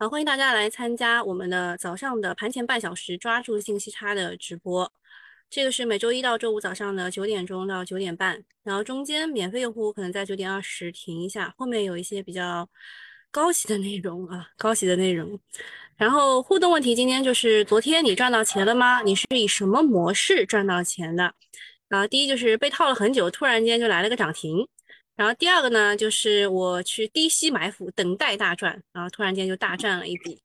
好，欢迎大家来参加我们的早上的盘前半小时抓住信息差的直播。这个是每周一到周五早上的九点钟到九点半，然后中间免费用户可能在九点二十停一下，后面有一些比较高级的内容啊，高级的内容。然后互动问题，今天就是昨天你赚到钱了吗？你是以什么模式赚到钱的？啊，第一就是被套了很久，突然间就来了个涨停。然后第二个呢，就是我去低吸埋伏，等待大赚，然后突然间就大赚了一笔。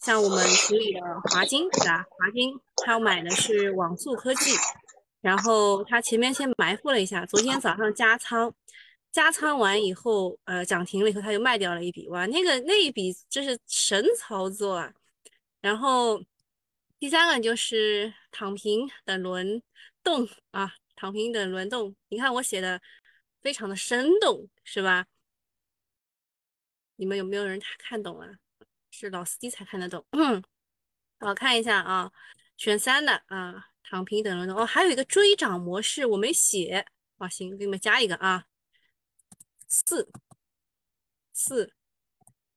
像我们群里的华金，啊？华金他买的是网速科技，然后他前面先埋伏了一下，昨天早上加仓，加仓完以后，呃，涨停了以后他就卖掉了一笔，哇，那个那一笔真是神操作啊！然后第三个就是躺平等轮动啊，躺平等轮动，你看我写的。非常的生动，是吧？你们有没有人看懂啊？是老司机才看得懂。嗯我看一下啊，选三的啊，躺平等等等。哦，还有一个追涨模式，我没写。啊，行，给你们加一个啊。四四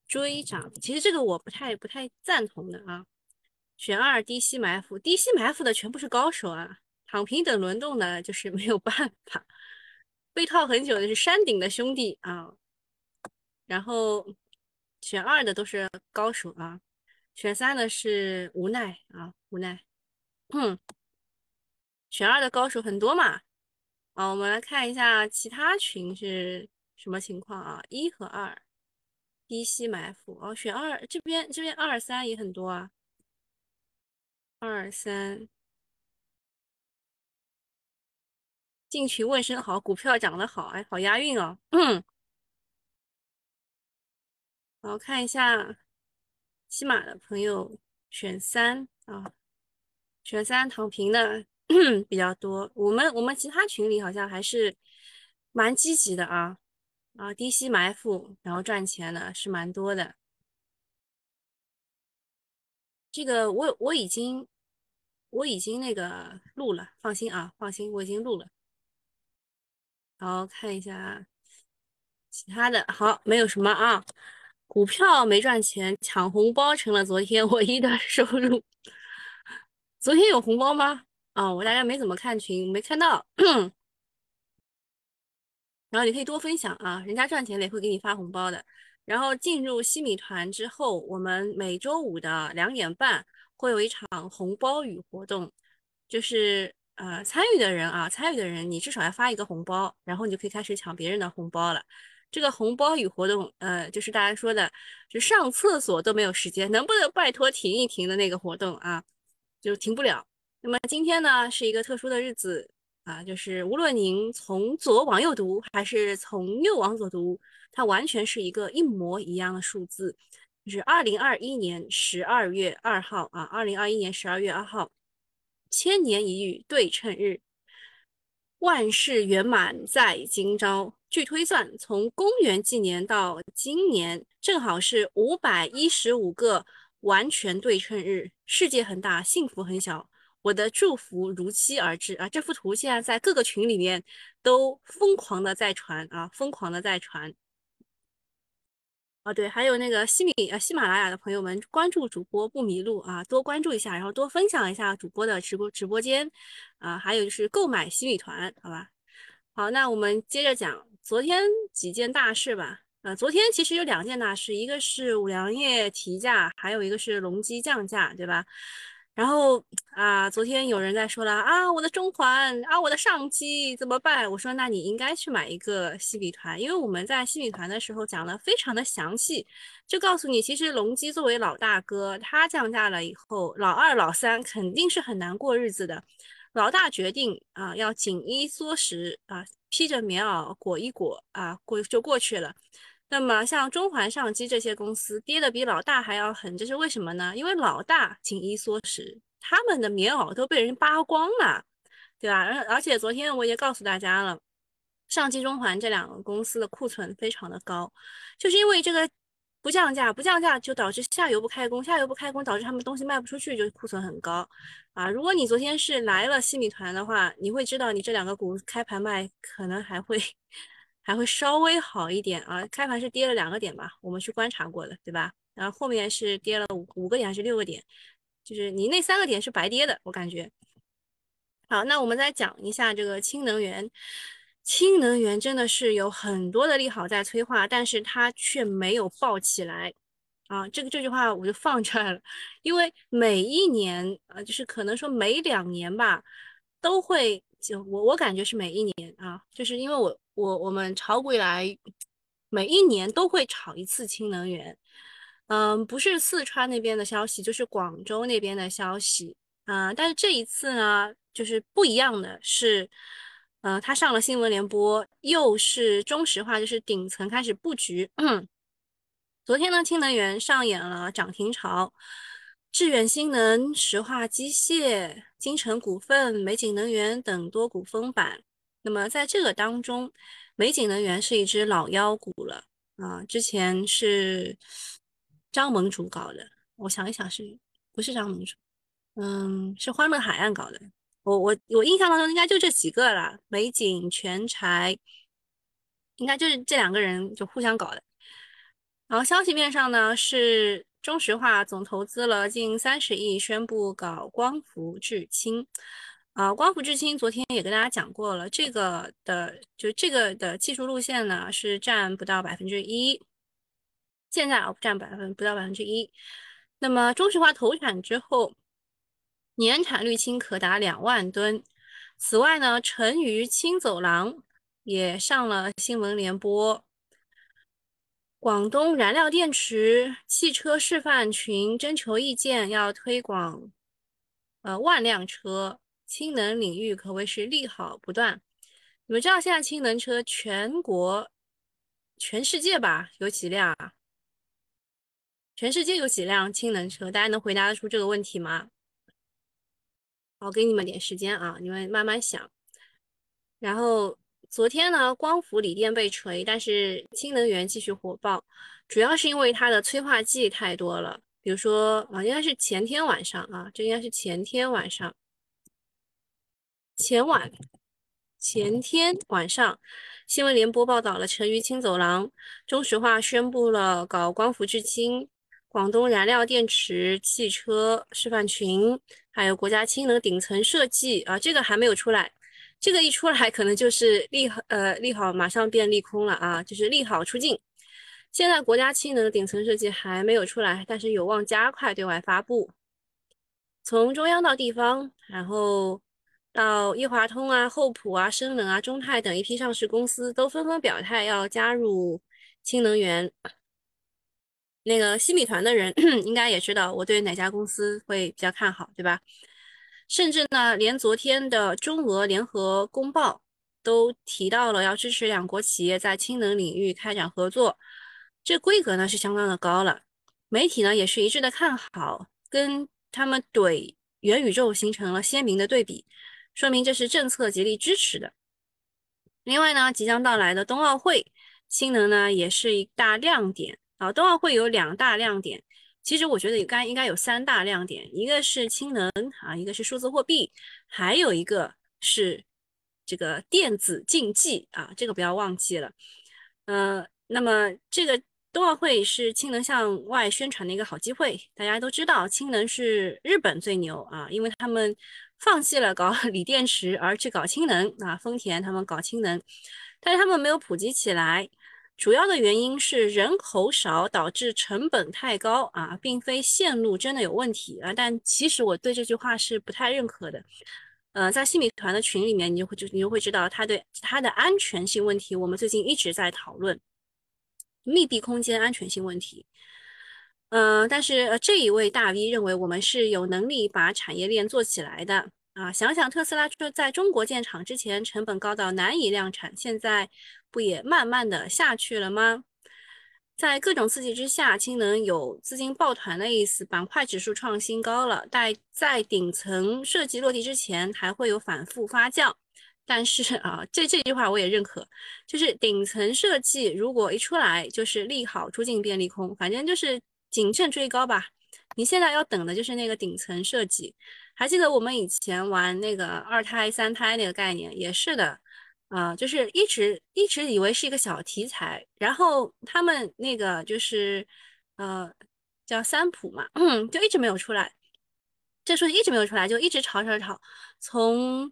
追涨，其实这个我不太不太赞同的啊。选二低吸埋伏，低吸埋伏的全部是高手啊。躺平等轮动的，就是没有办法。被套很久的是山顶的兄弟啊，然后选二的都是高手啊，选三的是无奈啊，无奈。嗯，选二的高手很多嘛。啊，我们来看一下其他群是什么情况啊？一和二低吸埋伏哦，选二这边这边二三也很多啊，二三。进群问声好，股票涨得好，哎，好押韵哦。嗯，好看一下，起码的朋友选三啊，选三躺平的 比较多。我们我们其他群里好像还是蛮积极的啊啊，低吸埋伏然后赚钱的是蛮多的。这个我我已经我已经那个录了，放心啊，放心，我已经录了。好看一下其他的，好，没有什么啊。股票没赚钱，抢红包成了昨天唯一的收入。昨天有红包吗？啊，我大概没怎么看群，没看到。然后你可以多分享啊，人家赚钱了也会给你发红包的。然后进入西米团之后，我们每周五的两点半会有一场红包雨活动，就是。呃，参与的人啊，参与的人，你至少要发一个红包，然后你就可以开始抢别人的红包了。这个红包与活动，呃，就是大家说的，就上厕所都没有时间，能不能拜托停一停的那个活动啊？就停不了。那么今天呢，是一个特殊的日子啊，就是无论您从左往右读，还是从右往左读，它完全是一个一模一样的数字，就是二零二一年十二月二号啊，二零二一年十二月二号。千年一遇对称日，万事圆满在今朝。据推算，从公元纪年到今年，正好是五百一十五个完全对称日。世界很大，幸福很小。我的祝福如期而至啊！这幅图现在在各个群里面都疯狂的在传啊，疯狂的在传。啊，对，还有那个西米呃喜马拉雅的朋友们，关注主播不迷路啊，多关注一下，然后多分享一下主播的直播直播间啊，还有就是购买西米团，好吧？好，那我们接着讲昨天几件大事吧。啊，昨天其实有两件大事，一个是五粮液提价，还有一个是隆基降价，对吧？然后啊，昨天有人在说了啊，我的中环啊，我的上机怎么办？我说那你应该去买一个西米团，因为我们在西米团的时候讲的非常的详细，就告诉你，其实隆基作为老大哥，他降价了以后，老二老三肯定是很难过日子的。老大决定啊，要紧衣缩食啊，披着棉袄裹一裹啊，过就过去了。那么像中环、上机这些公司跌的比老大还要狠，这是为什么呢？因为老大紧衣缩食，他们的棉袄都被人扒光了，对吧？而而且昨天我也告诉大家了，上机、中环这两个公司的库存非常的高，就是因为这个不降价，不降价就导致下游不开工，下游不开工导致他们东西卖不出去，就库存很高啊。如果你昨天是来了西米团的话，你会知道你这两个股开盘卖可能还会。还会稍微好一点啊，开盘是跌了两个点吧，我们去观察过的，对吧？然后后面是跌了五五个点还是六个点，就是你那三个点是白跌的，我感觉。好，那我们再讲一下这个氢能源。氢能源真的是有很多的利好在催化，但是它却没有爆起来啊！这个这句话我就放出来了，因为每一年啊，就是可能说每两年吧，都会就我我感觉是每一年啊，就是因为我我我们炒股以来，每一年都会炒一次氢能源，嗯，不是四川那边的消息，就是广州那边的消息啊，但是这一次呢，就是不一样的是。呃，他上了新闻联播，又是中石化，就是顶层开始布局。昨天呢，氢能源上演了涨停潮，致远新能、石化机械、金城股份、美景能源等多股封板。那么在这个当中，美景能源是一只老妖股了啊，之前是张盟主搞的，我想一想，是不是张盟主？嗯，是欢乐海岸搞的。我我我印象当中应该就这几个了，美景全柴，应该就是这两个人就互相搞的。然后消息面上呢，是中石化总投资了近三十亿，宣布搞光伏制氢。啊，光伏制氢昨天也跟大家讲过了，这个的就这个的技术路线呢是占不到百分之一，现在啊占百分不到百分之一。那么中石化投产之后。年产氯氢可达两万吨。此外呢，成渝氢走廊也上了新闻联播。广东燃料电池汽车示范群征求意见，要推广呃万辆车，氢能领域可谓是利好不断。你们知道现在氢能车全国、全世界吧有几辆？全世界有几辆氢能车？大家能回答得出这个问题吗？我给你们点时间啊，你们慢慢想。然后昨天呢，光伏锂电被锤，但是氢能源继续火爆，主要是因为它的催化剂太多了。比如说啊，应该是前天晚上啊，这应该是前天晚上，前晚前天晚上，新闻联播报道了成渝氢走廊，中石化宣布了搞光伏制氢。广东燃料电池汽车示范群，还有国家氢能顶层设计啊，这个还没有出来。这个一出来，可能就是利好，呃，利好马上变利空了啊，就是利好出尽。现在国家氢能的顶层设计还没有出来，但是有望加快对外发布。从中央到地方，然后到易华通啊、厚普啊、深能啊、中泰等一批上市公司都纷纷表态要加入氢能源。那个新米团的人 应该也知道我对哪家公司会比较看好，对吧？甚至呢，连昨天的中俄联合公报都提到了要支持两国企业在氢能领域开展合作，这规格呢是相当的高了。媒体呢也是一致的看好，跟他们怼元宇宙形成了鲜明的对比，说明这是政策极力支持的。另外呢，即将到来的冬奥会，氢能呢也是一大亮点。啊，冬奥会有两大亮点，其实我觉得应该应该有三大亮点，一个是氢能啊，一个是数字货币，还有一个是这个电子竞技啊，这个不要忘记了。呃，那么这个冬奥会是氢能向外宣传的一个好机会。大家都知道，氢能是日本最牛啊，因为他们放弃了搞 锂电池而去搞氢能啊，丰田他们搞氢能，但是他们没有普及起来。主要的原因是人口少导致成本太高啊，并非线路真的有问题啊。但其实我对这句话是不太认可的。呃，在新米团的群里面，你就会就你就会知道，它对它的安全性问题，我们最近一直在讨论密闭空间安全性问题。嗯，但是这一位大 V 认为我们是有能力把产业链做起来的。啊，想想特斯拉就在中国建厂之前，成本高到难以量产，现在不也慢慢的下去了吗？在各种刺激之下，氢能有资金抱团的意思，板块指数创新高了。在在顶层设计落地之前，还会有反复发酵。但是啊，这这句话我也认可，就是顶层设计如果一出来就是利好出尽变利空，反正就是谨慎追高吧。你现在要等的就是那个顶层设计。还记得我们以前玩那个二胎、三胎那个概念，也是的，啊，就是一直一直以为是一个小题材，然后他们那个就是，呃，叫三普嘛，嗯 就一直没有出来。这数据一直没有出来，就一直炒炒炒，从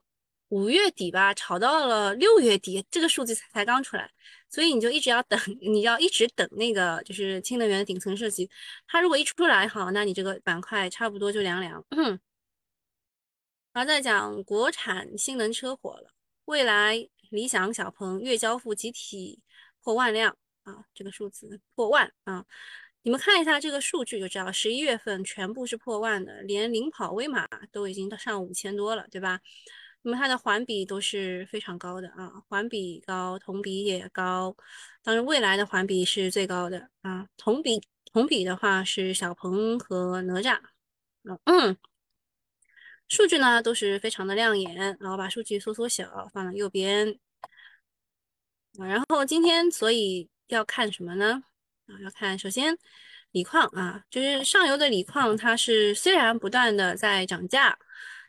五月底吧炒到了六月底，这个数据才才刚出来，所以你就一直要等，你要一直等那个就是氢能源的顶层设计，它如果一出来好，那你这个板块差不多就凉凉。然后再讲国产新能车火了，未来、理想、小鹏月交付集体破万辆啊，这个数字破万啊。你们看一下这个数据就知道，十一月份全部是破万的，连领跑威马都已经上五千多了，对吧？那么它的环比都是非常高的啊，环比高，同比也高。当然，未来的环比是最高的啊，同比同比的话是小鹏和哪吒。嗯，数据呢都是非常的亮眼，然后把数据缩缩小放到右边。然后今天所以要看什么呢？啊，要看首先锂矿啊，就是上游的锂矿，它是虽然不断的在涨价，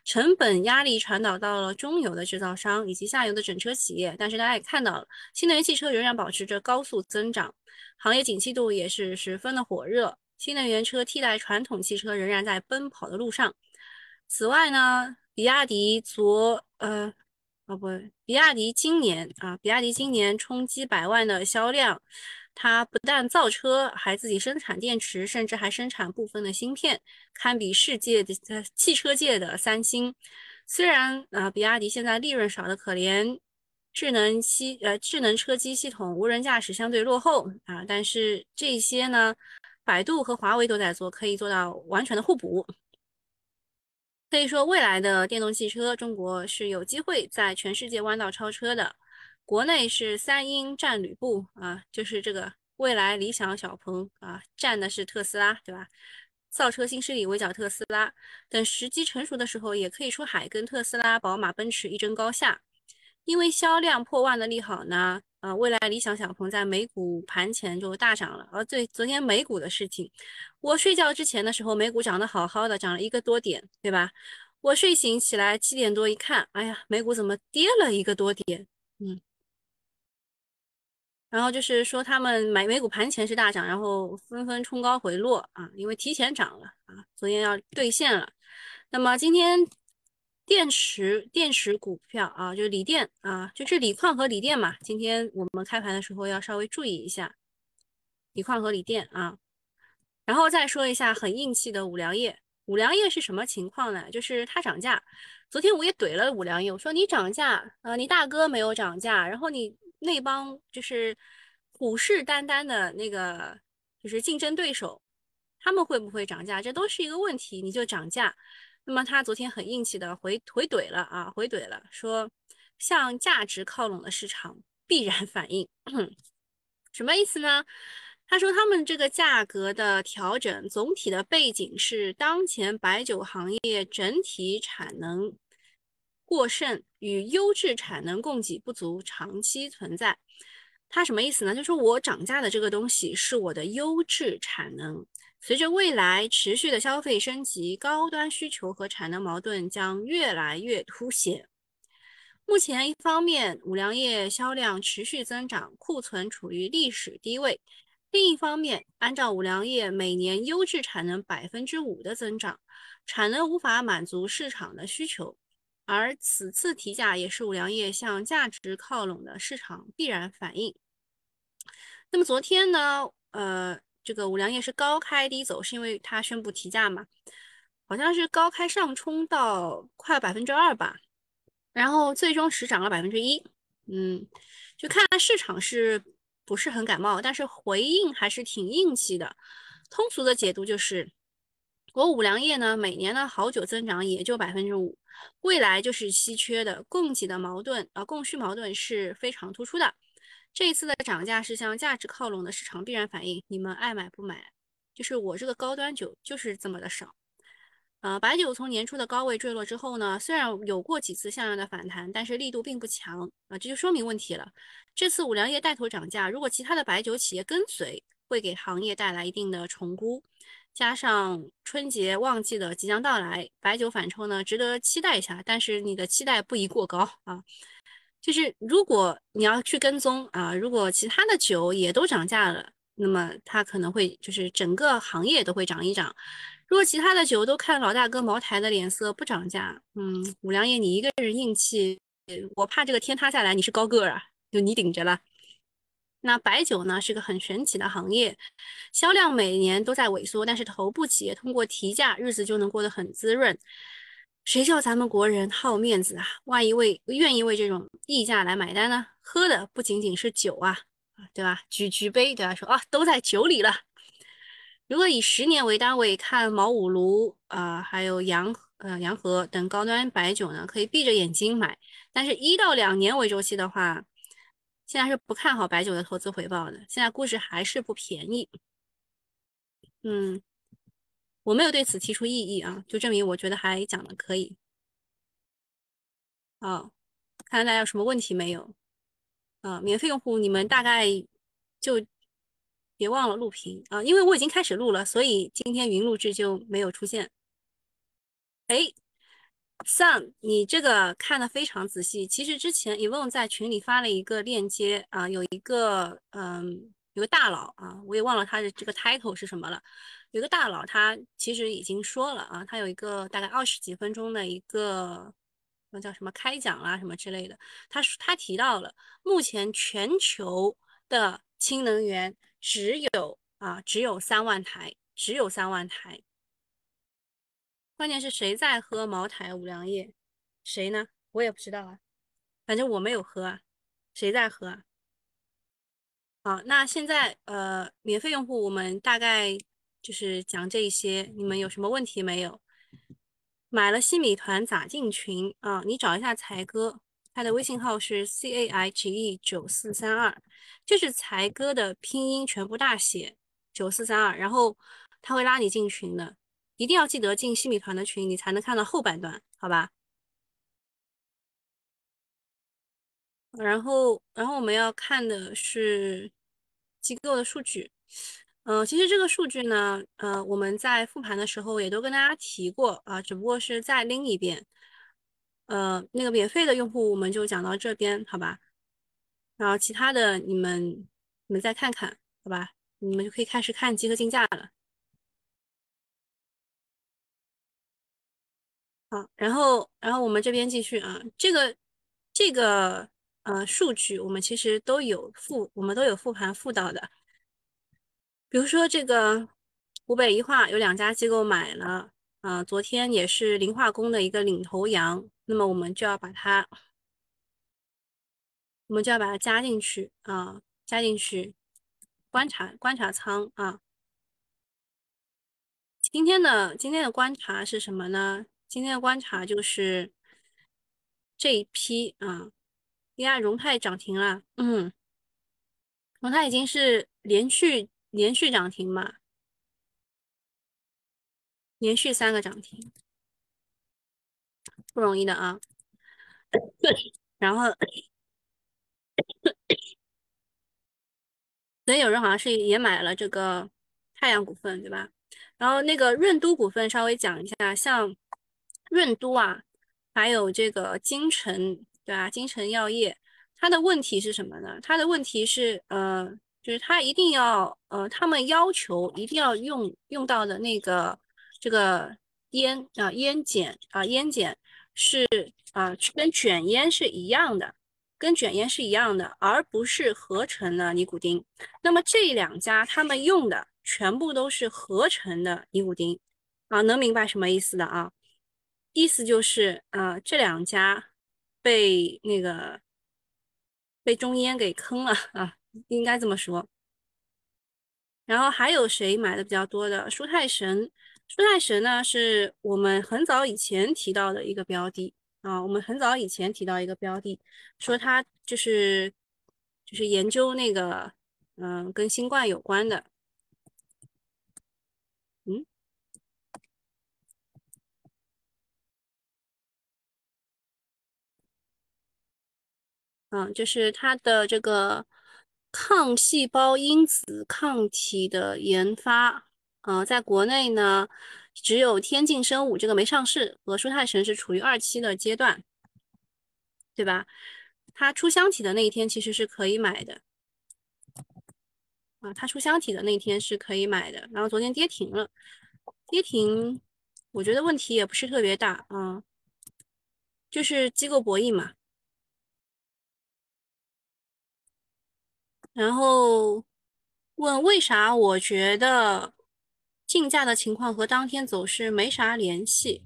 成本压力传导到了中游的制造商以及下游的整车企业，但是大家也看到了，新能源汽车仍然保持着高速增长，行业景气度也是十分的火热，新能源车替代传统汽车仍然在奔跑的路上。此外呢，比亚迪昨呃哦不，比亚迪今年啊，比亚迪今年冲击百万的销量。它不但造车，还自己生产电池，甚至还生产部分的芯片，堪比世界的汽车界的三星。虽然啊，比亚迪现在利润少的可怜，智能系呃智能车机系统、无人驾驶相对落后啊，但是这些呢，百度和华为都在做，可以做到完全的互补。可以说，未来的电动汽车，中国是有机会在全世界弯道超车的。国内是三英战吕布啊，就是这个未来、理想、小鹏啊，战的是特斯拉，对吧？造车新势力围剿特斯拉，等时机成熟的时候，也可以出海跟特斯拉、宝马、奔驰一争高下。因为销量破万的利好呢，呃，未来、理想、小鹏在美股盘前就大涨了。而对昨天美股的事情，我睡觉之前的时候，美股涨得好好的，涨了一个多点，对吧？我睡醒起来七点多一看，哎呀，美股怎么跌了一个多点？嗯。然后就是说，他们买美股盘前是大涨，然后纷纷冲高回落啊，因为提前涨了啊，昨天要兑现了。那么今天电池电池股票啊，就是锂电啊，就是锂矿和锂电嘛。今天我们开盘的时候要稍微注意一下锂矿和锂电啊。然后再说一下很硬气的五粮液，五粮液是什么情况呢？就是它涨价。昨天我也怼了五粮液，我说你涨价啊，你大哥没有涨价，然后你。那帮就是虎视眈眈的那个，就是竞争对手，他们会不会涨价？这都是一个问题。你就涨价，那么他昨天很硬气的回回怼了啊，回怼了，说向价值靠拢的市场必然反应，什么意思呢？他说他们这个价格的调整，总体的背景是当前白酒行业整体产能。过剩与优质产能供给不足长期存在，他什么意思呢？就是我涨价的这个东西是我的优质产能，随着未来持续的消费升级，高端需求和产能矛盾将越来越凸显。目前，一方面五粮液销量持续增长，库存处于历史低位；另一方面，按照五粮液每年优质产能百分之五的增长，产能无法满足市场的需求。而此次提价也是五粮液向价值靠拢的市场必然反应。那么昨天呢，呃，这个五粮液是高开低走，是因为它宣布提价嘛？好像是高开上冲到快百分之二吧，然后最终只涨了百分之一。嗯，就看来市场是不是很感冒，但是回应还是挺硬气的。通俗的解读就是。我五粮液呢，每年的好酒增长也就百分之五，未来就是稀缺的，供给的矛盾啊，供需矛盾是非常突出的。这一次的涨价是向价值靠拢的市场必然反应，你们爱买不买？就是我这个高端酒就是这么的少。呃，白酒从年初的高位坠落之后呢，虽然有过几次像样的反弹，但是力度并不强啊，这就说明问题了。这次五粮液带头涨价，如果其他的白酒企业跟随，会给行业带来一定的重估。加上春节旺季的即将到来，白酒反抽呢，值得期待一下。但是你的期待不宜过高啊。就是如果你要去跟踪啊，如果其他的酒也都涨价了，那么它可能会就是整个行业都会涨一涨。如果其他的酒都看老大哥茅台的脸色不涨价，嗯，五粮液你一个人硬气，我怕这个天塌下来你是高个儿啊，就你顶着了。那白酒呢是个很神奇的行业，销量每年都在萎缩，但是头部企业通过提价，日子就能过得很滋润。谁叫咱们国人好面子啊？万一为愿意为这种溢价来买单呢？喝的不仅仅是酒啊，对吧？举举杯，对吧？说啊，都在酒里了。如果以十年为单位看毛五卢啊，还有洋呃洋河等高端白酒呢，可以闭着眼睛买。但是，一到两年为周期的话，现在是不看好白酒的投资回报的。现在估值还是不便宜。嗯，我没有对此提出异议啊，就证明我觉得还讲的可以。好，看看大家有什么问题没有？啊，免费用户你们大概就。别忘了录屏啊，因为我已经开始录了，所以今天云录制就没有出现。哎，Sun，你这个看的非常仔细。其实之前 Evon 在群里发了一个链接啊，有一个嗯，有个大佬啊，我也忘了他的这个 title 是什么了。有个大佬他其实已经说了啊，他有一个大概二十几分钟的一个那叫什么开讲啊什么之类的。他说他提到了目前全球的氢能源。只有啊，只有三万台，只有三万台。关键是谁在喝茅台、五粮液？谁呢？我也不知道啊，反正我没有喝啊。谁在喝啊？好，那现在呃，免费用户我们大概就是讲这些，你们有什么问题没有？买了西米团咋进群啊？你找一下才哥。他的微信号是 c a i g e 九四三二，就是才哥的拼音全部大写九四三二，然后他会拉你进群的，一定要记得进西米团的群，你才能看到后半段，好吧？然后，然后我们要看的是机构的数据，嗯，其实这个数据呢，呃，我们在复盘的时候也都跟大家提过啊，只不过是再拎一遍。呃，那个免费的用户我们就讲到这边，好吧？然后其他的你们你们再看看，好吧？你们就可以开始看集合竞价了。好，然后然后我们这边继续啊，这个这个呃数据我们其实都有复，我们都有复盘复到的。比如说这个湖北一化有两家机构买了，啊，昨天也是磷化工的一个领头羊。那么我们就要把它，我们就要把它加进去啊，加进去观察观察仓啊。今天的今天的观察是什么呢？今天的观察就是这一批啊，呀，荣泰涨停了，嗯，荣泰已经是连续连续涨停嘛，连续三个涨停。不容易的啊，然后，所以有人好像是也买了这个太阳股份，对吧？然后那个润都股份稍微讲一下，像润都啊，还有这个金城，对吧？金城药业，它的问题是什么呢？它的问题是，呃，就是它一定要，呃，他们要求一定要用用到的那个这个烟啊烟碱啊烟碱。是啊，跟卷烟是一样的，跟卷烟是一样的，而不是合成的尼古丁。那么这两家他们用的全部都是合成的尼古丁啊，能明白什么意思的啊？意思就是啊，这两家被那个被中烟给坑了啊，应该这么说。然后还有谁买的比较多的？舒泰神。舒泰神呢，是我们很早以前提到的一个标的啊。我们很早以前提到一个标的，说它就是就是研究那个嗯跟新冠有关的，嗯嗯，就是它的这个抗细胞因子抗体的研发。呃，在国内呢，只有天境生物这个没上市，和舒泰神是处于二期的阶段，对吧？它出箱体的那一天其实是可以买的。啊，它出箱体的那一天是可以买的，然后昨天跌停了，跌停，我觉得问题也不是特别大啊，就是机构博弈嘛。然后问为啥？我觉得竞价的情况和当天走势没啥联系。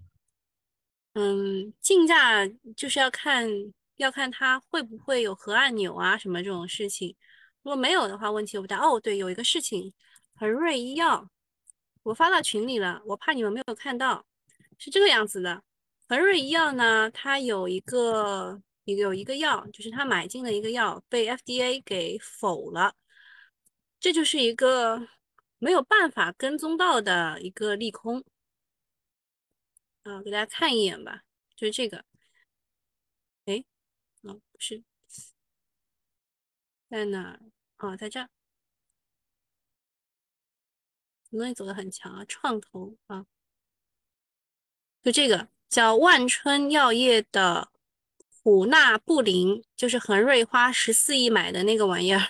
嗯，竞价就是要看要看它会不会有核按钮啊什么这种事情。如果没有的话，问题不大。哦，对，有一个事情，恒瑞医药，我发到群里了，我怕你们没有看到，是这个样子的。恒瑞医药呢，它有一个。有一个药，就是他买进的一个药被 FDA 给否了，这就是一个没有办法跟踪到的一个利空。啊，给大家看一眼吧，就是这个。哎，哦，不是，在哪？哦，在这儿。东西走的很强啊？创投啊，就这个叫万春药业的。普纳布林就是恒瑞花十四亿买的那个玩意儿，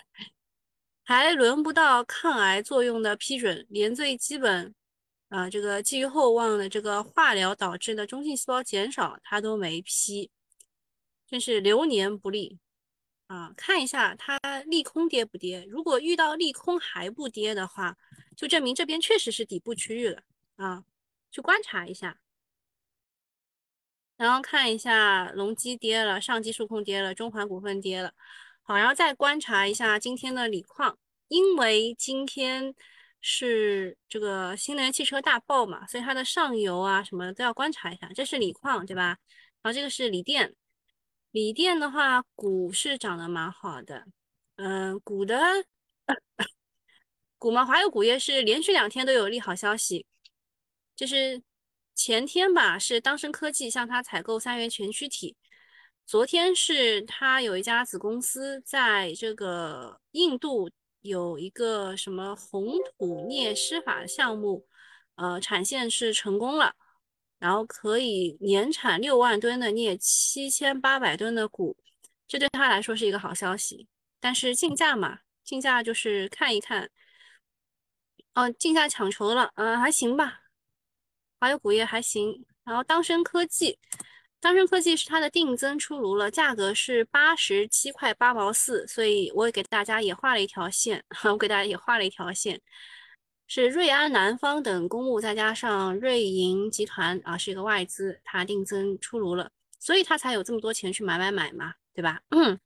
还轮不到抗癌作用的批准，连最基本，啊，这个寄予厚望的这个化疗导致的中性细胞减少，它都没批，真是流年不利啊！看一下它利空跌不跌？如果遇到利空还不跌的话，就证明这边确实是底部区域了啊，去观察一下。然后看一下隆基跌了，上机数控跌了，中环股份跌了。好，然后再观察一下今天的锂矿，因为今天是这个新能源汽车大爆嘛，所以它的上游啊什么都要观察一下。这是锂矿对吧？然后这个是锂电，锂电的话股是涨得蛮好的，嗯，股的股嘛，华友钴业是连续两天都有利好消息，就是。前天吧，是当升科技向他采购三元全驱体。昨天是他有一家子公司在这个印度有一个什么红土镍施法项目，呃，产线是成功了，然后可以年产六万吨的镍，七千八百吨的钴，这对他来说是一个好消息。但是竞价嘛，竞价就是看一看，哦，竞价抢筹了，嗯，还行吧。华友钴业还行，然后当升科技，当升科技是它的定增出炉了，价格是八十七块八毛四，所以我也给大家也画了一条线，我给大家也画了一条线，是瑞安南方等公募再加上瑞银集团啊，是一个外资，它定增出炉了，所以它才有这么多钱去买买买嘛，对吧？嗯。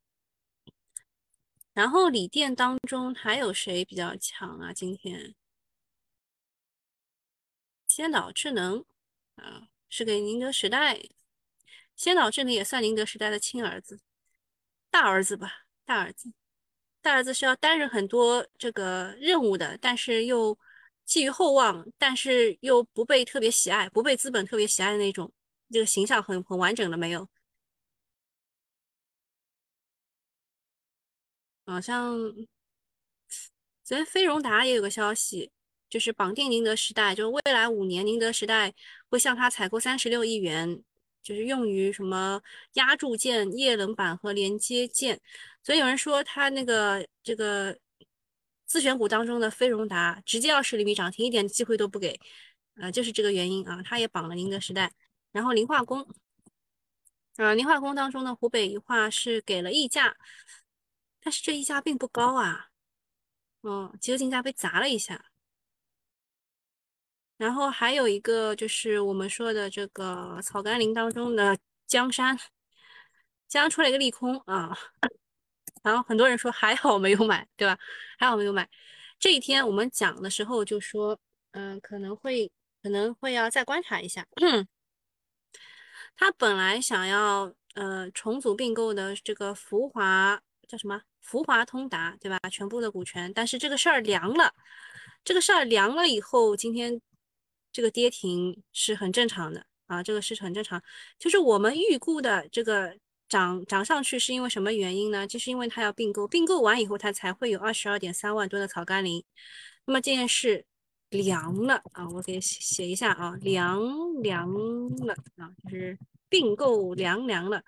然后锂电当中还有谁比较强啊？今天？先导智能啊，是给宁德时代。先导这里也算宁德时代的亲儿子、大儿子吧？大儿子，大儿子是要担任很多这个任务的，但是又寄予厚望，但是又不被特别喜爱，不被资本特别喜爱的那种。这个形象很很完整了没有？好像昨天飞荣达也有个消息。就是绑定宁德时代，就是未来五年宁德时代会向他采购三十六亿元，就是用于什么压铸件、液冷板和连接件。所以有人说他那个这个自选股当中的飞荣达直接要十厘米涨停，一点机会都不给，呃，就是这个原因啊。他也绑了宁德时代，然后磷化工，呃，磷化工当中的湖北宜化是给了溢价，但是这溢价并不高啊，嗯，集合竞价被砸了一下。然后还有一个就是我们说的这个草甘膦当中的江山，江出了一个利空啊，然后很多人说还好没有买，对吧？还好没有买。这一天我们讲的时候就说，嗯，可能会可能会要再观察一下。他本来想要呃重组并购的这个福华叫什么？福华通达，对吧？全部的股权，但是这个事儿凉了，这个事儿凉了以后，今天。这个跌停是很正常的啊，这个是很正常。就是我们预估的这个涨涨上去是因为什么原因呢？就是因为它要并购，并购完以后它才会有二十二点三万吨的草甘膦。那么这件事凉了啊，我给写写一下啊，凉凉了啊，就是并购凉凉了。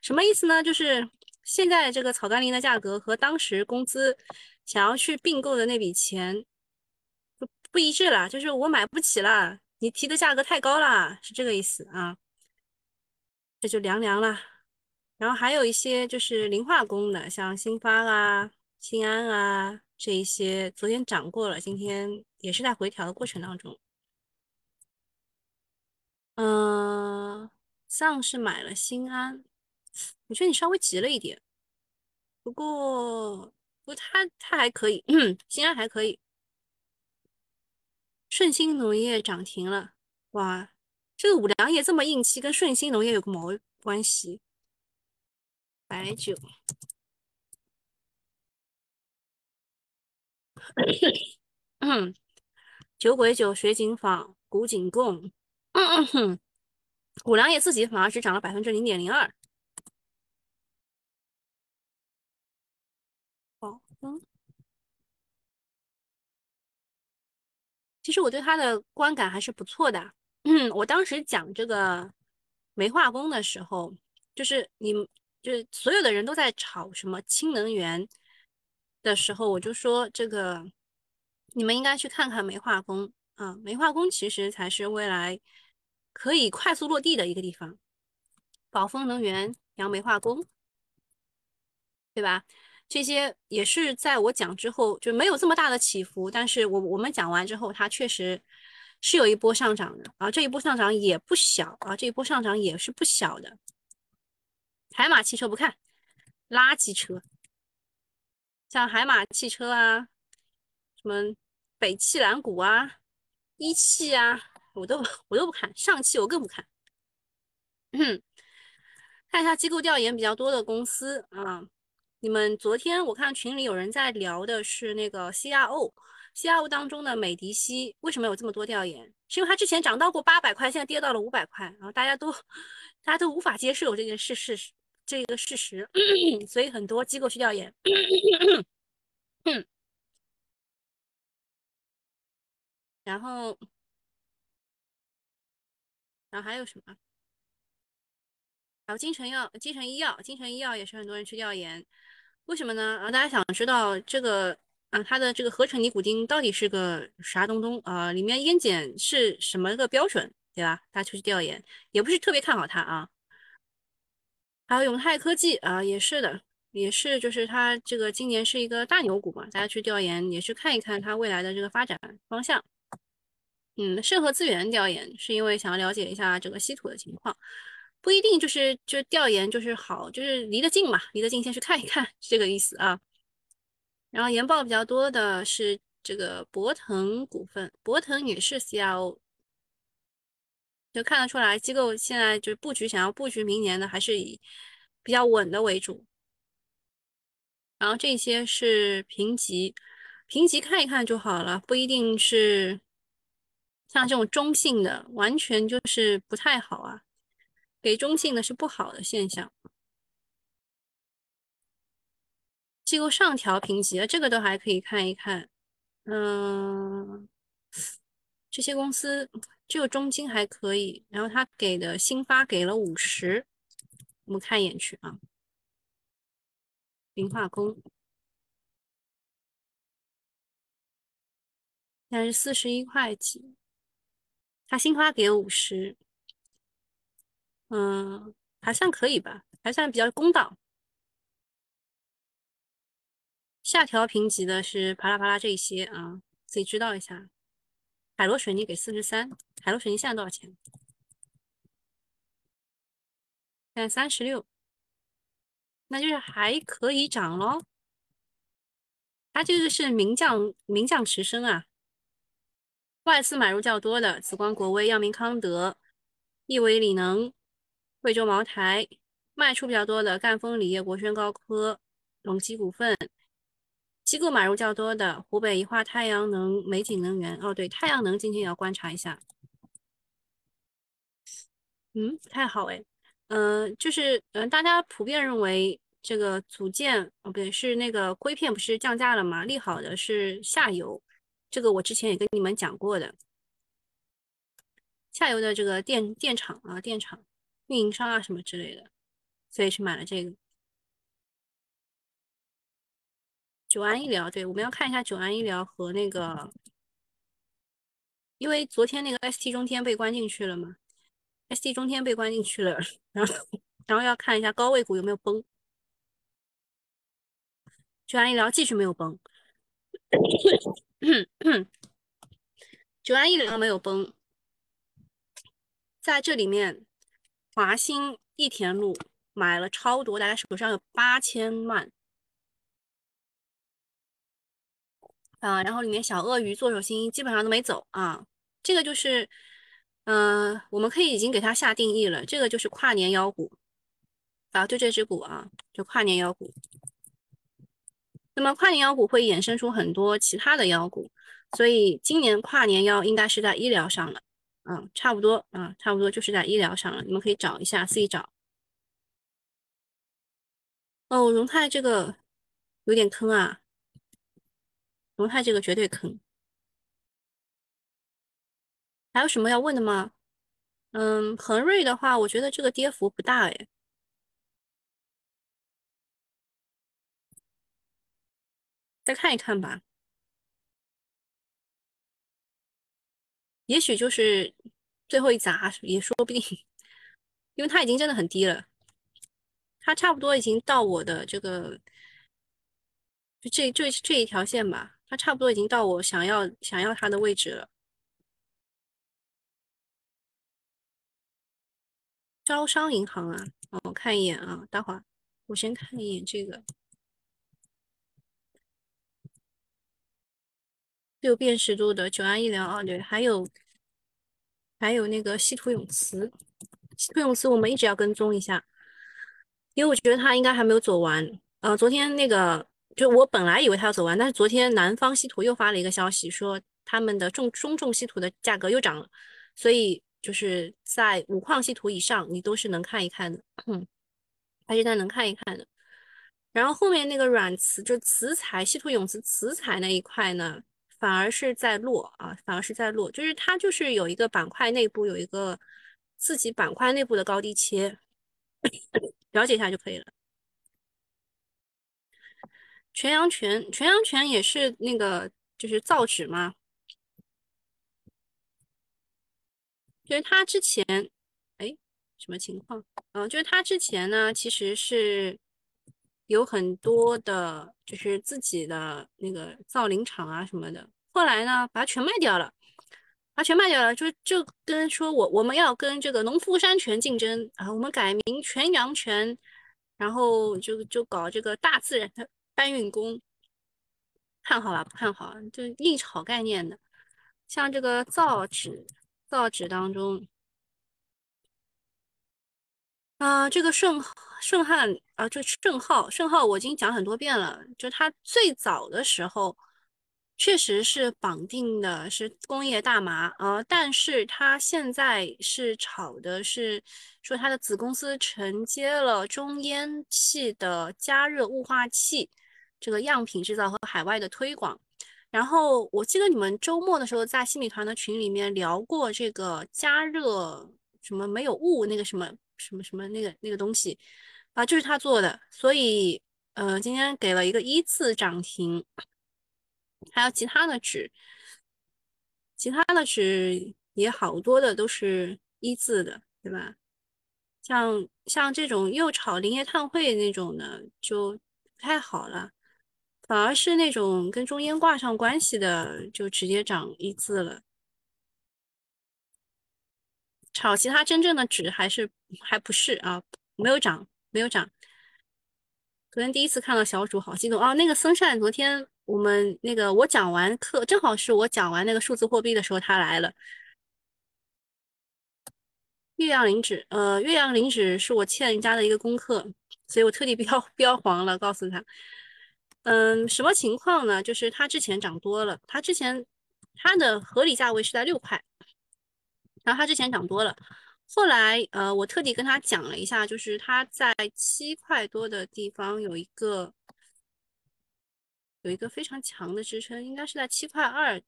什么意思呢？就是现在这个草甘膦的价格和当时公司想要去并购的那笔钱不一致了，就是我买不起了，你提的价格太高了，是这个意思啊。这就凉凉了。然后还有一些就是磷化工的，像新发啊、新安啊这一些，昨天涨过了，今天也是在回调的过程当中。嗯，上是买了新安，我觉得你稍微急了一点。不过，不，它它还可以，新安还可以。顺鑫农业涨停了，哇，这个五粮液这么硬气，跟顺鑫农业有个毛关系？白酒，酒鬼酒、水井坊、古井贡。嗯嗯，五粮液自己反而只涨了百分之零点零二。哦，嗯，其实我对他的观感还是不错的。嗯，我当时讲这个煤化工的时候，就是你，就是所有的人都在炒什么氢能源的时候，我就说这个你们应该去看看煤化工啊，煤化工其实才是未来。可以快速落地的一个地方，宝丰能源、杨煤化工，对吧？这些也是在我讲之后就没有这么大的起伏，但是我我们讲完之后，它确实是有一波上涨的啊，这一波上涨也不小啊，这一波上涨也是不小的。海马汽车不看，垃圾车，像海马汽车啊，什么北汽蓝谷啊，一汽啊。我都我都不看，上汽我更不看。看一下机构调研比较多的公司啊，你们昨天我看群里有人在聊的是那个 CRO，CRO 当中的美迪西为什么有这么多调研？是因为它之前涨到过八百块，现在跌到了五百块，然后大家都大家都无法接受这件事事实这个事实，所以很多机构去调研。然后。然后还有什么？还有金城药、金城医药、金城医药也是很多人去调研，为什么呢？啊，大家想知道这个啊，它的这个合成尼古丁到底是个啥东东啊？里面烟碱是什么个标准，对吧？大家去调研，也不是特别看好它啊。还有永泰科技啊，也是的，也是就是它这个今年是一个大牛股嘛，大家去调研也去看一看它未来的这个发展方向。嗯，盛和资源调研是因为想要了解一下这个稀土的情况，不一定就是就调研就是好，就是离得近嘛，离得近先去看一看是，这个意思啊。然后研报比较多的是这个博腾股份，博腾也是 CRO，就看得出来机构现在就是布局，想要布局明年的还是以比较稳的为主。然后这些是评级，评级看一看就好了，不一定是。像这种中性的，完全就是不太好啊，给中性的是不好的现象。机构上调评级了，这个都还可以看一看。嗯，这些公司只有中金还可以，然后他给的新发给了五十，我们看一眼去啊。磷化工现在是四十一块几。他新发给了五十，嗯，还算可以吧，还算比较公道。下调评级的是啪啦啪啦这一些啊，自己知道一下。海螺水泥给四十三，海螺水泥现在多少钱？现在三十六，那就是还可以涨喽。它这个是名将名将驰升啊。外资买入较多的紫光国威、药明康德、亿维锂能、贵州茅台；卖出比较多的赣锋锂业、国轩高科、隆基股份；机构买入较多的湖北宜化太阳能、美景能源。哦，对，太阳能今天也要观察一下。嗯，不太好哎。嗯，就是嗯，大家普遍认为这个组件哦，不对，是那个硅片不是降价了吗？利好的是下游。这个我之前也跟你们讲过的，下游的这个电电厂啊、电厂运营商啊什么之类的，所以去买了这个。九安医疗，对，我们要看一下九安医疗和那个，因为昨天那个 ST 中天被关进去了嘛，ST 中天被关进去了，然后然后要看一下高位股有没有崩，九安医疗继续没有崩，九安医疗没有崩，在这里面，华兴益田路买了超多，大概手上有八千万。啊，然后里面小鳄鱼、做手心基本上都没走啊，这个就是，嗯，我们可以已经给它下定义了，这个就是跨年妖股啊，就这只股啊，就跨年妖股。那么跨年妖股会衍生出很多其他的妖股，所以今年跨年妖应该是在医疗上了，嗯，差不多啊，差不多就是在医疗上了，你们可以找一下，自己找。哦，荣泰这个有点坑啊。荣泰这个绝对坑，还有什么要问的吗？嗯，恒瑞的话，我觉得这个跌幅不大哎，再看一看吧，也许就是最后一砸也说不定，因为它已经真的很低了，它差不多已经到我的这个，就这这这一条线吧。它差不多已经到我想要想要它的位置了。招商银行啊，我看一眼啊，待会儿我先看一眼这个六辨识度的九安医疗啊，对，还有还有那个稀土永磁，稀土永磁我们一直要跟踪一下，因为我觉得它应该还没有走完。呃，昨天那个。就我本来以为它要走完，但是昨天南方稀土又发了一个消息，说他们的重中重稀土的价格又涨了，所以就是在五矿稀土以上，你都是能看一看的，嗯，还是在能看一看的。然后后面那个软磁，就磁材稀土永磁磁材那一块呢，反而是在落啊，反而是在落，就是它就是有一个板块内部有一个自己板块内部的高低切，了解一下就可以了。全阳泉，全阳泉也是那个，就是造纸嘛。就是他之前，哎，什么情况？嗯，就是他之前呢，其实是有很多的，就是自己的那个造林厂啊什么的。后来呢，把它全卖掉了，把全卖掉了，就就跟说我我们要跟这个农夫山泉竞争啊，我们改名全阳泉，然后就就搞这个大自然的。搬运工看好吧，不看好，就硬炒概念的。像这个造纸，造纸当中，啊，这个顺顺汉啊，就顺浩，顺浩我已经讲很多遍了，就他最早的时候。确实是绑定的是工业大麻啊，但是它现在是炒的是说它的子公司承接了中烟气的加热雾化器这个样品制造和海外的推广。然后我记得你们周末的时候在新米团的群里面聊过这个加热什么没有雾那个什么什么什么那个那个东西啊，就是他做的，所以呃今天给了一个一字涨停。还有其他的纸，其他的纸也好多的都是一字的，对吧？像像这种又炒林业碳汇那种的就不太好了，反而是那种跟中烟挂上关系的就直接涨一字了。炒其他真正的纸还是还不是啊，没有涨，没有涨。昨天第一次看到小主，好激动啊！那个森善昨天。我们那个，我讲完课，正好是我讲完那个数字货币的时候，他来了。岳阳灵纸，呃，岳阳灵纸是我欠人家的一个功课，所以我特地标标黄了，告诉他。嗯，什么情况呢？就是它之前涨多了，它之前它的合理价位是在六块，然后它之前涨多了，后来呃，我特地跟他讲了一下，就是它在七块多的地方有一个。有一个非常强的支撑，应该是在七块二、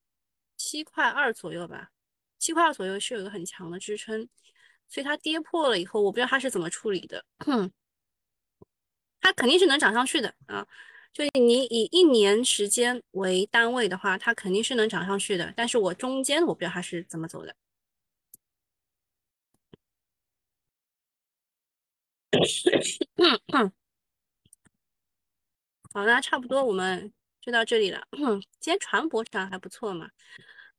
七块二左右吧。七块二左右是有一个很强的支撑，所以它跌破了以后，我不知道它是怎么处理的。它肯定是能涨上去的啊，就你以一年时间为单位的话，它肯定是能涨上去的。但是我中间我不知道它是怎么走的。好，那差不多我们就到这里了。今天船舶上还不错嘛。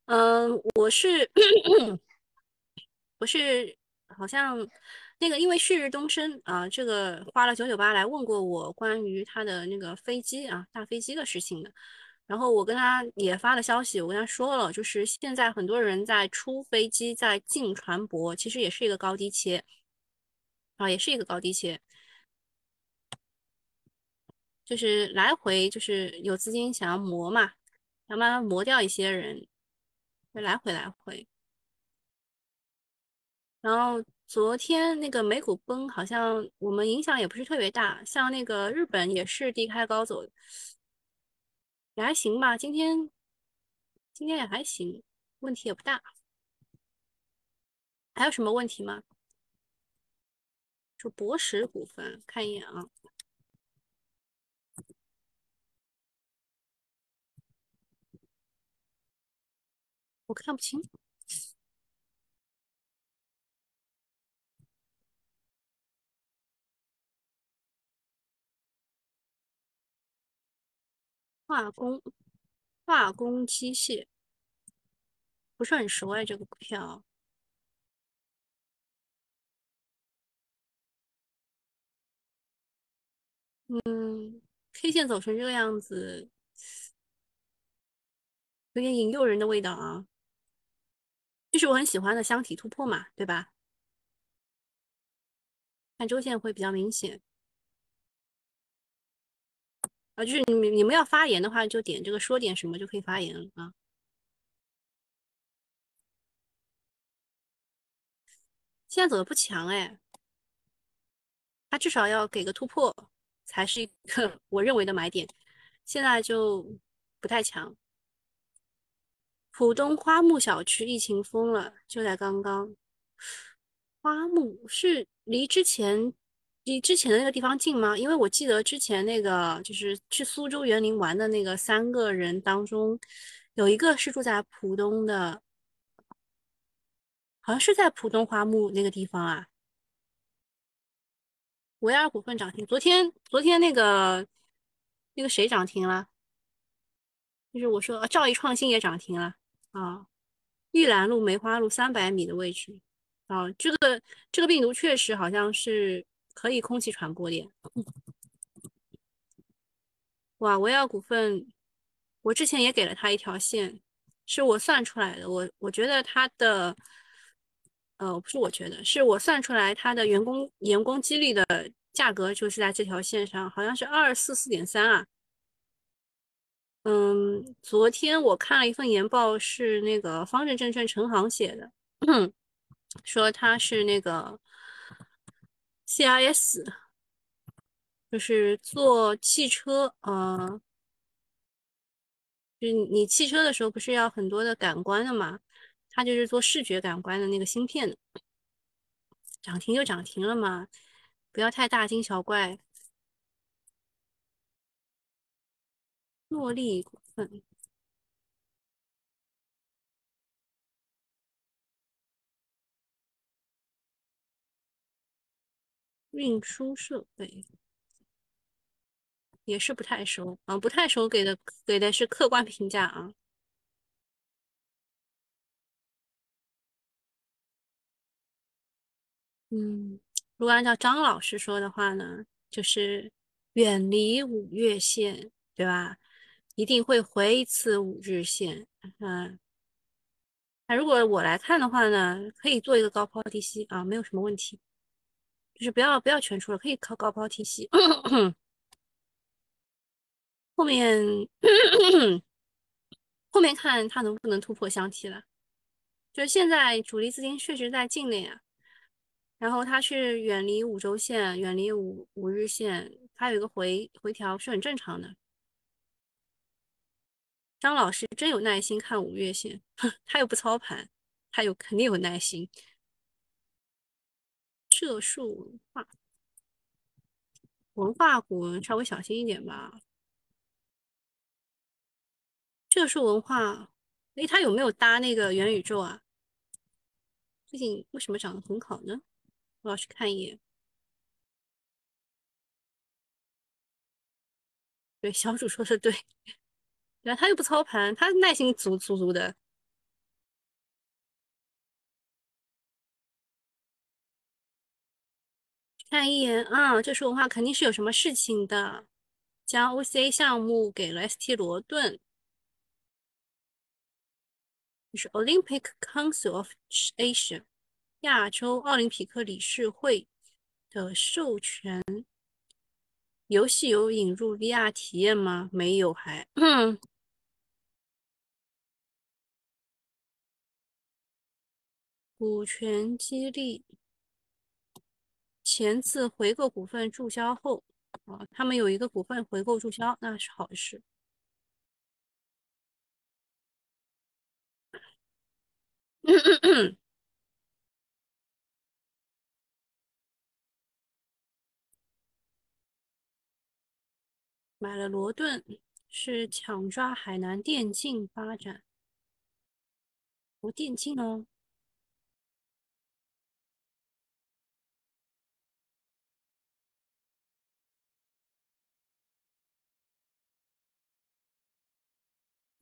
嗯，我是我是好像那个，因为旭日东升啊，这个花了九九八来问过我关于他的那个飞机啊，大飞机的事情的。然后我跟他也发了消息，我跟他说了，就是现在很多人在出飞机，在进船舶，其实也是一个高低切啊，也是一个高低切，就是来回就是有资金想要磨嘛，想慢慢磨掉一些人。就来回来回，然后昨天那个美股崩，好像我们影响也不是特别大，像那个日本也是低开高走，也还行吧。今天今天也还行，问题也不大。还有什么问题吗？就博时股份，看一眼啊。我看不清。化工，化工机械，不是很熟哎，这个股票。嗯，K 线走成这个样子，有点引诱人的味道啊。就是我很喜欢的箱体突破嘛，对吧？看周线会比较明显。啊，就是你你们要发言的话，就点这个说点什么就可以发言了啊。现在走的不强哎，它至少要给个突破才是一个 我认为的买点。现在就不太强。浦东花木小区疫情封了，就在刚刚。花木是离之前离之前的那个地方近吗？因为我记得之前那个就是去苏州园林玩的那个三个人当中，有一个是住在浦东的，好像是在浦东花木那个地方啊。维尔股份涨停，昨天昨天那个那个谁涨停了？就是我说兆易创新也涨停了。啊，玉兰路、梅花路三百米的位置，啊，这个这个病毒确实好像是可以空气传播的。哇，维尔股份，我之前也给了他一条线，是我算出来的。我我觉得他的，呃，不是我觉得，是我算出来他的员工员工激励的价格就是在这条线上，好像是二四四点三啊。嗯，昨天我看了一份研报，是那个方正证券陈航写的，说他是那个 CIS，就是做汽车，呃，就你汽车的时候不是要很多的感官的嘛？他就是做视觉感官的那个芯片的，涨停就涨停了嘛，不要太大惊小怪。诺丽股份、运输设备也是不太熟啊，不太熟，给的给的是客观评价啊。嗯，如果按照张老师说的话呢，就是远离五月线，对吧？一定会回一次五日线，嗯，那如果我来看的话呢，可以做一个高抛低吸啊，没有什么问题，就是不要不要全出了，可以靠高抛低吸，后面后面看它能不能突破箱体了，就是现在主力资金确实在境内啊，然后它是远离五周线，远离五五日线，它有一个回回调是很正常的。张老师真有耐心看五月线，他又不操盘，他有肯定有耐心。社数文化，文化股稍微小心一点吧。这树文化，诶，它有没有搭那个元宇宙啊？最近为什么涨得很好呢？我要去看一眼。对，小主说的对，对啊，他又不操盘，他耐心足足足的。看一眼啊，这束文化肯定是有什么事情的，将 OCA 项目给了 ST 罗顿，就是 Olympic Council of Asia 亚洲奥林匹克理事会的授权。游戏有引入 VR 体验吗？没有，还。嗯 股权激励，前次回购股份注销后，啊，他们有一个股份回购注销，那是好事。买了罗顿，是抢抓海南电竞发展。我电竞哦。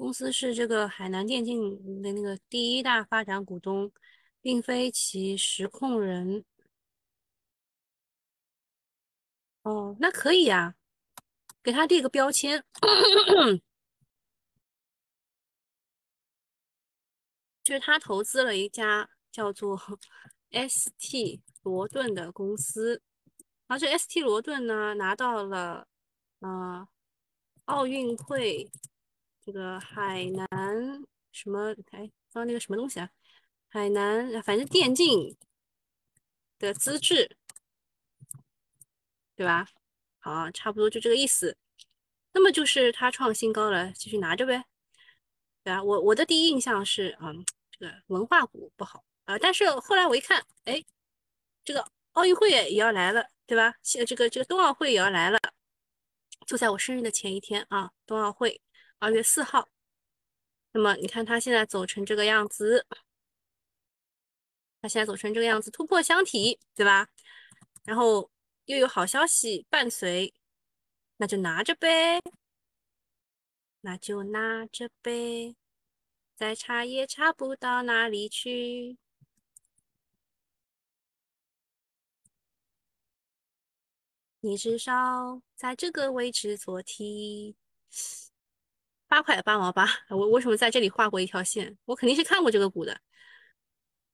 公司是这个海南电竞的那个第一大发展股东，并非其实控人。哦，那可以呀。给他列个标签，就是他投资了一家叫做 ST 罗顿的公司，然后这 ST 罗顿呢拿到了啊奥运会这个海南什么哎刚刚那个什么东西啊，海南反正电竞的资质，对吧？好，差不多就这个意思。那么就是它创新高了，继续拿着呗。对啊，我我的第一印象是，嗯，这个文化股不好啊。但是后来我一看，哎，这个奥运会也要来了，对吧？现这个这个冬奥会也要来了，就在我生日的前一天啊，冬奥会二月四号。那么你看它现在走成这个样子，它现在走成这个样子，突破箱体，对吧？然后。又有好消息伴随，那就拿着呗，那就拿着呗，再差也差不到哪里去。你至少在这个位置做题，八块八毛八。我为什么在这里画过一条线？我肯定是看过这个股的。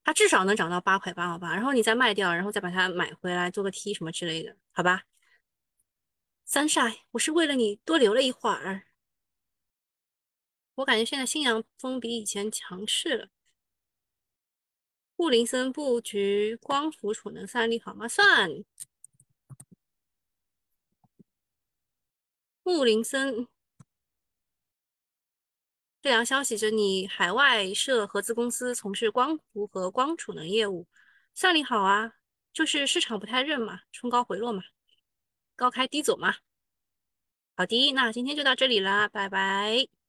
它至少能涨到八块八毛八，然后你再卖掉，然后再把它买回来做个 T 什么之类的，好吧？Sunshine，我是为了你多留了一会儿。我感觉现在新阳风比以前强势了。布林森布局光伏储能算利好吗？算。布林森。这条消息，着你海外设合资公司，从事光伏和光储能业务，算利好啊，就是市场不太认嘛，冲高回落嘛，高开低走嘛。好的，那今天就到这里啦，拜拜。